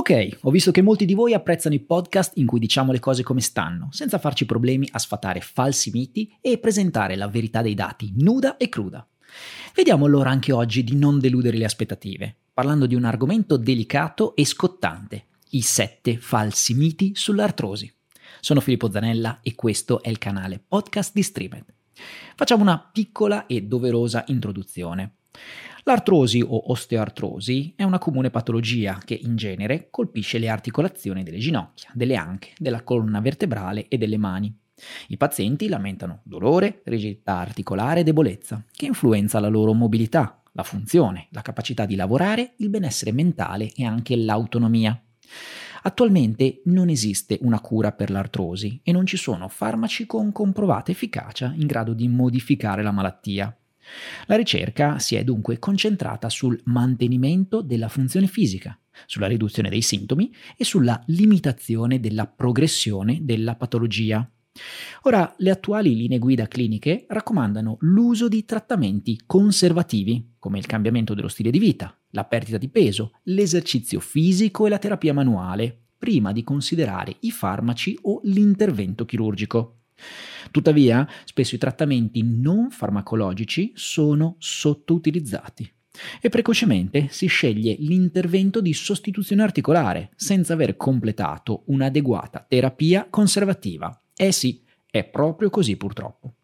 Ok, ho visto che molti di voi apprezzano i podcast in cui diciamo le cose come stanno, senza farci problemi a sfatare falsi miti e presentare la verità dei dati nuda e cruda. Vediamo allora anche oggi di non deludere le aspettative, parlando di un argomento delicato e scottante, i sette falsi miti sull'artrosi. Sono Filippo Zanella e questo è il canale podcast di Streamed. Facciamo una piccola e doverosa introduzione. L'artrosi o osteoartrosi è una comune patologia che in genere colpisce le articolazioni delle ginocchia, delle anche, della colonna vertebrale e delle mani. I pazienti lamentano dolore, rigidità articolare e debolezza, che influenza la loro mobilità, la funzione, la capacità di lavorare, il benessere mentale e anche l'autonomia. Attualmente non esiste una cura per l'artrosi e non ci sono farmaci con comprovata efficacia in grado di modificare la malattia. La ricerca si è dunque concentrata sul mantenimento della funzione fisica, sulla riduzione dei sintomi e sulla limitazione della progressione della patologia. Ora, le attuali linee guida cliniche raccomandano l'uso di trattamenti conservativi, come il cambiamento dello stile di vita, la perdita di peso, l'esercizio fisico e la terapia manuale, prima di considerare i farmaci o l'intervento chirurgico. Tuttavia, spesso i trattamenti non farmacologici sono sottoutilizzati e precocemente si sceglie l'intervento di sostituzione articolare senza aver completato un'adeguata terapia conservativa. Eh sì, è proprio così purtroppo.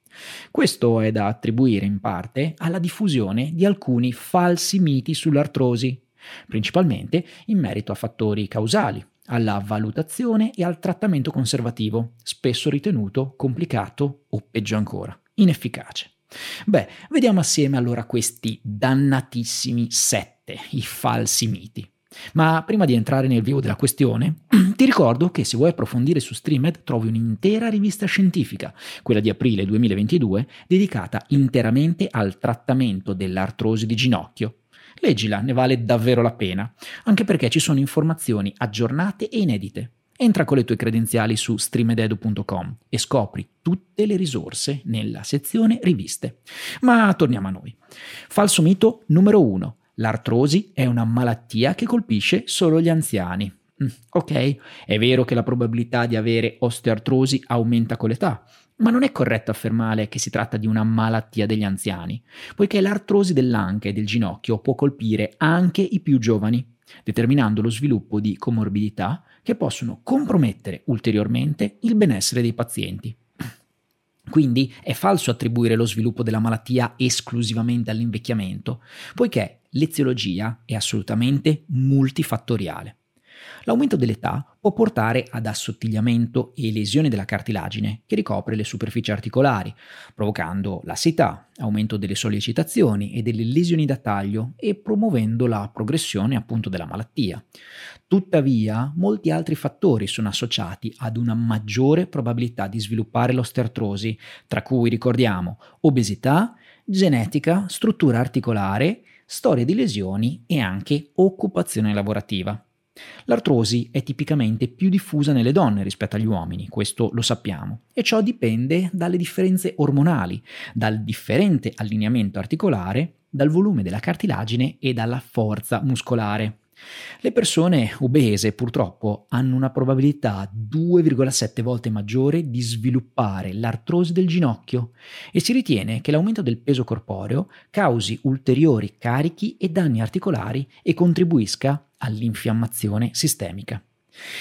Questo è da attribuire in parte alla diffusione di alcuni falsi miti sull'artrosi, principalmente in merito a fattori causali, alla valutazione e al trattamento conservativo, spesso ritenuto complicato o peggio ancora, inefficace. Beh, vediamo assieme allora questi dannatissimi sette, i falsi miti. Ma prima di entrare nel vivo della questione, ti ricordo che se vuoi approfondire su Streamed trovi un'intera rivista scientifica, quella di aprile 2022, dedicata interamente al trattamento dell'artrosi di ginocchio, Leggila, ne vale davvero la pena, anche perché ci sono informazioni aggiornate e inedite. Entra con le tue credenziali su streamededu.com e scopri tutte le risorse nella sezione riviste. Ma torniamo a noi. Falso mito numero 1. L'artrosi è una malattia che colpisce solo gli anziani. Mm, ok, è vero che la probabilità di avere osteoartrosi aumenta con l'età, ma non è corretto affermare che si tratta di una malattia degli anziani, poiché l'artrosi dell'anca e del ginocchio può colpire anche i più giovani, determinando lo sviluppo di comorbidità che possono compromettere ulteriormente il benessere dei pazienti. Quindi è falso attribuire lo sviluppo della malattia esclusivamente all'invecchiamento, poiché l'eziologia è assolutamente multifattoriale. L'aumento dell'età può portare ad assottigliamento e lesione della cartilagine che ricopre le superfici articolari, provocando lassità, aumento delle sollecitazioni e delle lesioni da taglio e promuovendo la progressione appunto della malattia. Tuttavia, molti altri fattori sono associati ad una maggiore probabilità di sviluppare l'osteoartrosi, tra cui ricordiamo obesità, genetica, struttura articolare, storia di lesioni e anche occupazione lavorativa. L'artrosi è tipicamente più diffusa nelle donne rispetto agli uomini, questo lo sappiamo, e ciò dipende dalle differenze ormonali, dal differente allineamento articolare, dal volume della cartilagine e dalla forza muscolare. Le persone obese purtroppo hanno una probabilità 2,7 volte maggiore di sviluppare l'artrosi del ginocchio e si ritiene che l'aumento del peso corporeo causi ulteriori carichi e danni articolari e contribuisca all'infiammazione sistemica.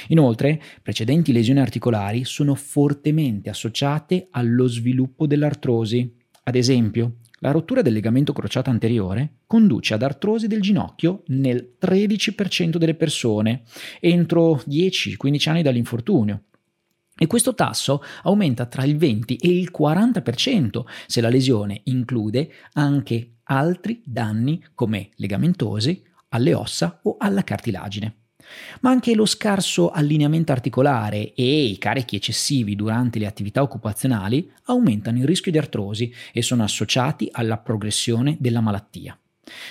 Inoltre, precedenti lesioni articolari sono fortemente associate allo sviluppo dell'artrosi. Ad esempio, la rottura del legamento crociato anteriore conduce ad artrosi del ginocchio nel 13% delle persone entro 10-15 anni dall'infortunio. E questo tasso aumenta tra il 20 e il 40% se la lesione include anche altri danni come legamentosi, alle ossa o alla cartilagine. Ma anche lo scarso allineamento articolare e i carichi eccessivi durante le attività occupazionali aumentano il rischio di artrosi e sono associati alla progressione della malattia.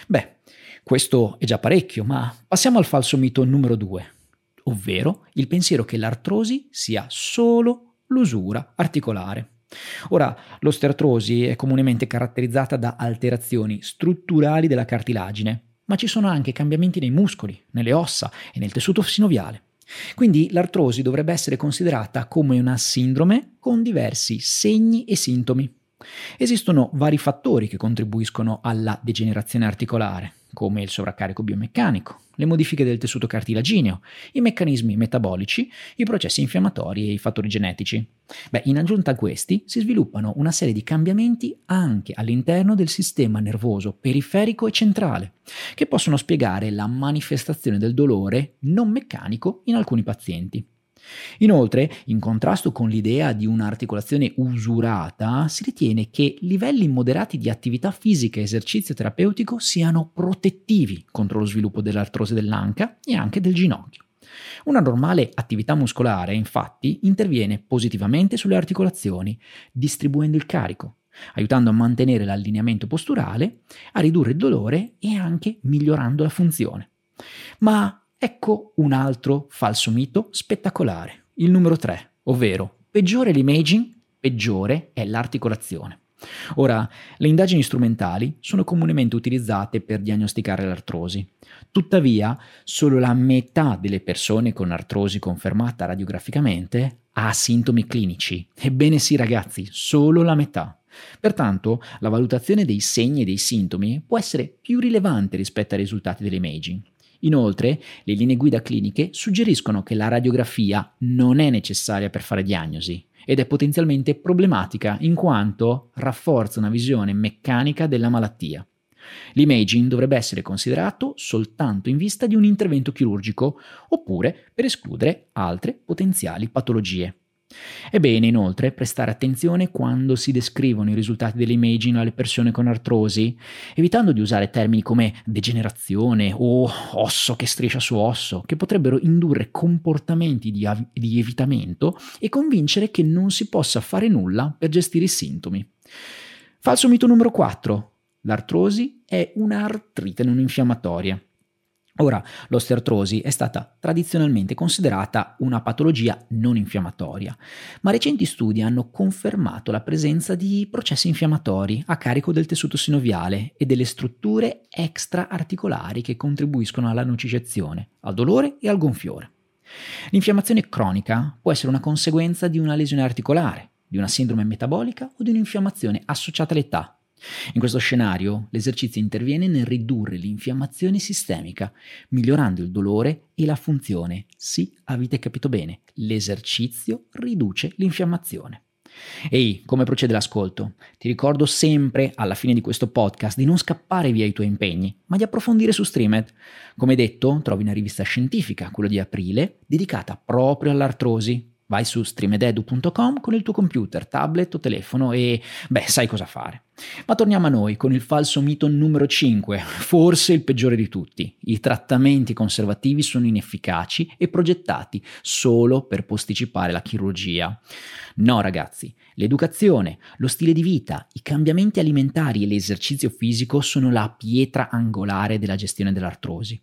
Beh, questo è già parecchio, ma passiamo al falso mito numero 2, ovvero il pensiero che l'artrosi sia solo l'usura articolare. Ora, l'osteoartrosi è comunemente caratterizzata da alterazioni strutturali della cartilagine, ma ci sono anche cambiamenti nei muscoli, nelle ossa e nel tessuto sinoviale. Quindi l'artrosi dovrebbe essere considerata come una sindrome con diversi segni e sintomi. Esistono vari fattori che contribuiscono alla degenerazione articolare, come il sovraccarico biomeccanico, le modifiche del tessuto cartilagineo, i meccanismi metabolici, i processi infiammatori e i fattori genetici. Beh, in aggiunta a questi si sviluppano una serie di cambiamenti anche all'interno del sistema nervoso periferico e centrale, che possono spiegare la manifestazione del dolore non meccanico in alcuni pazienti. Inoltre, in contrasto con l'idea di un'articolazione usurata, si ritiene che livelli moderati di attività fisica e esercizio terapeutico siano protettivi contro lo sviluppo dell'artrosi dell'anca e anche del ginocchio. Una normale attività muscolare, infatti, interviene positivamente sulle articolazioni, distribuendo il carico, aiutando a mantenere l'allineamento posturale, a ridurre il dolore e anche migliorando la funzione. Ma Ecco un altro falso mito spettacolare, il numero 3, ovvero peggiore l'imaging, peggiore è l'articolazione. Ora, le indagini strumentali sono comunemente utilizzate per diagnosticare l'artrosi. Tuttavia, solo la metà delle persone con artrosi confermata radiograficamente ha sintomi clinici. Ebbene sì, ragazzi, solo la metà. Pertanto, la valutazione dei segni e dei sintomi può essere più rilevante rispetto ai risultati dell'imaging. Inoltre, le linee guida cliniche suggeriscono che la radiografia non è necessaria per fare diagnosi ed è potenzialmente problematica in quanto rafforza una visione meccanica della malattia. L'imaging dovrebbe essere considerato soltanto in vista di un intervento chirurgico oppure per escludere altre potenziali patologie. È bene inoltre prestare attenzione quando si descrivono i risultati dell'imaging alle persone con artrosi, evitando di usare termini come degenerazione o osso che striscia su osso, che potrebbero indurre comportamenti di, av- di evitamento e convincere che non si possa fare nulla per gestire i sintomi. Falso mito numero 4. L'artrosi è un'artrite non infiammatoria. Ora, l'osteoartrosi è stata tradizionalmente considerata una patologia non infiammatoria, ma recenti studi hanno confermato la presenza di processi infiammatori a carico del tessuto sinoviale e delle strutture extraarticolari che contribuiscono alla nocicezione, al dolore e al gonfiore. L'infiammazione cronica può essere una conseguenza di una lesione articolare, di una sindrome metabolica o di un'infiammazione associata all'età, in questo scenario l'esercizio interviene nel ridurre l'infiammazione sistemica, migliorando il dolore e la funzione. Sì, avete capito bene, l'esercizio riduce l'infiammazione. Ehi, come procede l'ascolto? Ti ricordo sempre alla fine di questo podcast di non scappare via i tuoi impegni, ma di approfondire su Streamed. Come detto, trovi una rivista scientifica, quello di aprile, dedicata proprio all'artrosi. Vai su streamededu.com con il tuo computer, tablet o telefono e beh, sai cosa fare. Ma torniamo a noi con il falso mito numero 5, forse il peggiore di tutti. I trattamenti conservativi sono inefficaci e progettati solo per posticipare la chirurgia. No ragazzi, l'educazione, lo stile di vita, i cambiamenti alimentari e l'esercizio fisico sono la pietra angolare della gestione dell'artrosi.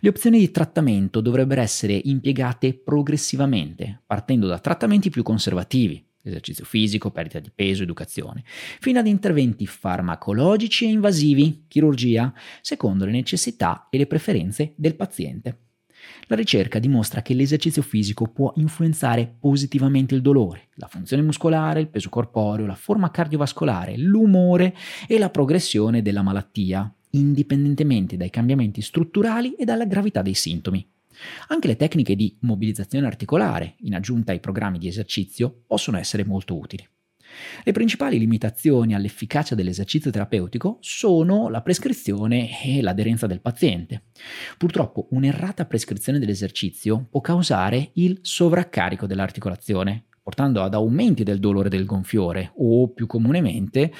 Le opzioni di trattamento dovrebbero essere impiegate progressivamente, partendo da trattamenti più conservativi, esercizio fisico, perdita di peso, educazione, fino ad interventi farmacologici e invasivi, chirurgia, secondo le necessità e le preferenze del paziente. La ricerca dimostra che l'esercizio fisico può influenzare positivamente il dolore, la funzione muscolare, il peso corporeo, la forma cardiovascolare, l'umore e la progressione della malattia, indipendentemente dai cambiamenti strutturali e dalla gravità dei sintomi. Anche le tecniche di mobilizzazione articolare, in aggiunta ai programmi di esercizio, possono essere molto utili. Le principali limitazioni all'efficacia dell'esercizio terapeutico sono la prescrizione e l'aderenza del paziente. Purtroppo un'errata prescrizione dell'esercizio può causare il sovraccarico dell'articolazione, portando ad aumenti del dolore del gonfiore o, più comunemente,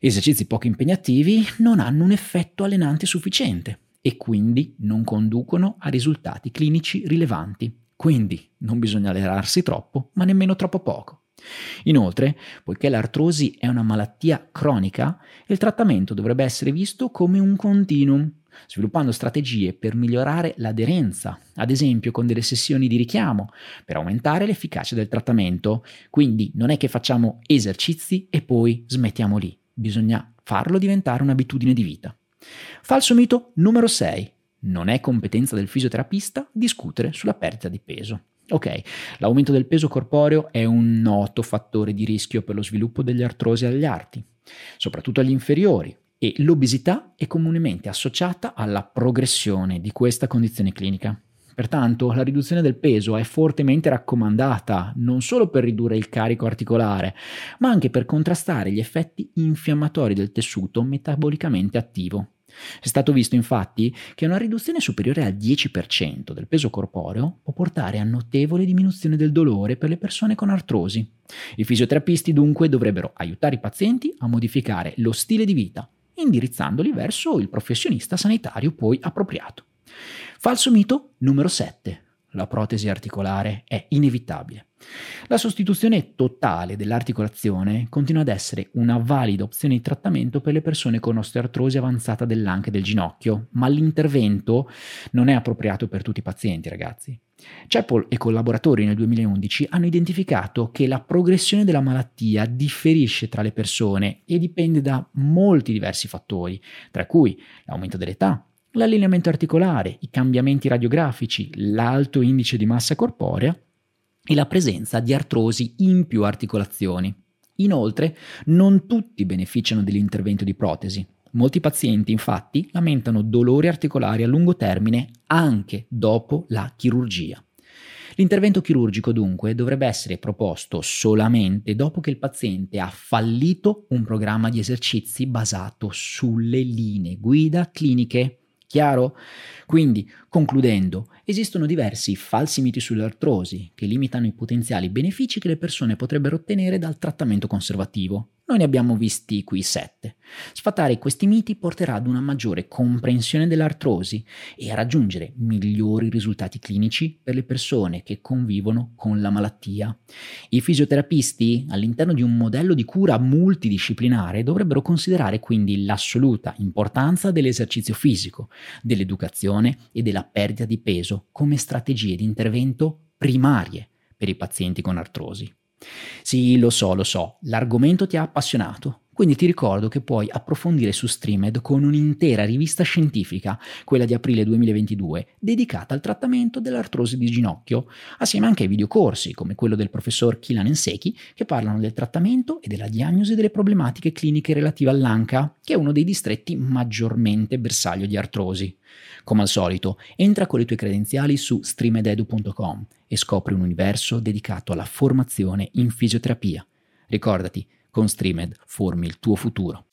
esercizi poco impegnativi non hanno un effetto allenante sufficiente e quindi non conducono a risultati clinici rilevanti. Quindi non bisogna allenarsi troppo, ma nemmeno troppo poco. Inoltre, poiché l'artrosi è una malattia cronica, il trattamento dovrebbe essere visto come un continuum, sviluppando strategie per migliorare l'aderenza, ad esempio con delle sessioni di richiamo, per aumentare l'efficacia del trattamento. Quindi non è che facciamo esercizi e poi smettiamo lì, bisogna farlo diventare un'abitudine di vita. Falso mito numero 6. Non è competenza del fisioterapista discutere sulla perdita di peso. Ok, l'aumento del peso corporeo è un noto fattore di rischio per lo sviluppo degli artrosi agli arti, soprattutto agli inferiori, e l'obesità è comunemente associata alla progressione di questa condizione clinica. Pertanto la riduzione del peso è fortemente raccomandata non solo per ridurre il carico articolare, ma anche per contrastare gli effetti infiammatori del tessuto metabolicamente attivo. È stato visto infatti che una riduzione superiore al 10% del peso corporeo può portare a notevole diminuzione del dolore per le persone con artrosi. I fisioterapisti dunque dovrebbero aiutare i pazienti a modificare lo stile di vita, indirizzandoli verso il professionista sanitario poi appropriato. Falso mito numero 7. La protesi articolare è inevitabile. La sostituzione totale dell'articolazione continua ad essere una valida opzione di trattamento per le persone con osteoartrosi avanzata dell'anca e del ginocchio, ma l'intervento non è appropriato per tutti i pazienti, ragazzi. Chappell e collaboratori nel 2011 hanno identificato che la progressione della malattia differisce tra le persone e dipende da molti diversi fattori, tra cui l'aumento dell'età, l'allineamento articolare, i cambiamenti radiografici, l'alto indice di massa corporea e la presenza di artrosi in più articolazioni. Inoltre, non tutti beneficiano dell'intervento di protesi. Molti pazienti infatti lamentano dolori articolari a lungo termine anche dopo la chirurgia. L'intervento chirurgico dunque dovrebbe essere proposto solamente dopo che il paziente ha fallito un programma di esercizi basato sulle linee guida cliniche Chiaro? Quindi, concludendo, esistono diversi falsi miti sull'artrosi che limitano i potenziali benefici che le persone potrebbero ottenere dal trattamento conservativo. Noi ne abbiamo visti qui sette. Sfatare questi miti porterà ad una maggiore comprensione dell'artrosi e a raggiungere migliori risultati clinici per le persone che convivono con la malattia. I fisioterapisti, all'interno di un modello di cura multidisciplinare, dovrebbero considerare quindi l'assoluta importanza dell'esercizio fisico, dell'educazione e della perdita di peso come strategie di intervento primarie per i pazienti con artrosi. Sì, lo so, lo so, l'argomento ti ha appassionato, quindi ti ricordo che puoi approfondire su Streamed con un'intera rivista scientifica, quella di aprile 2022, dedicata al trattamento dell'artrosi di ginocchio, assieme anche ai videocorsi come quello del professor Kilan Enseki che parlano del trattamento e della diagnosi delle problematiche cliniche relative all'anca, che è uno dei distretti maggiormente bersaglio di artrosi. Come al solito, entra con le tue credenziali su streamededu.com e scopri un universo dedicato alla formazione in fisioterapia. Ricordati, con Streamed formi il tuo futuro.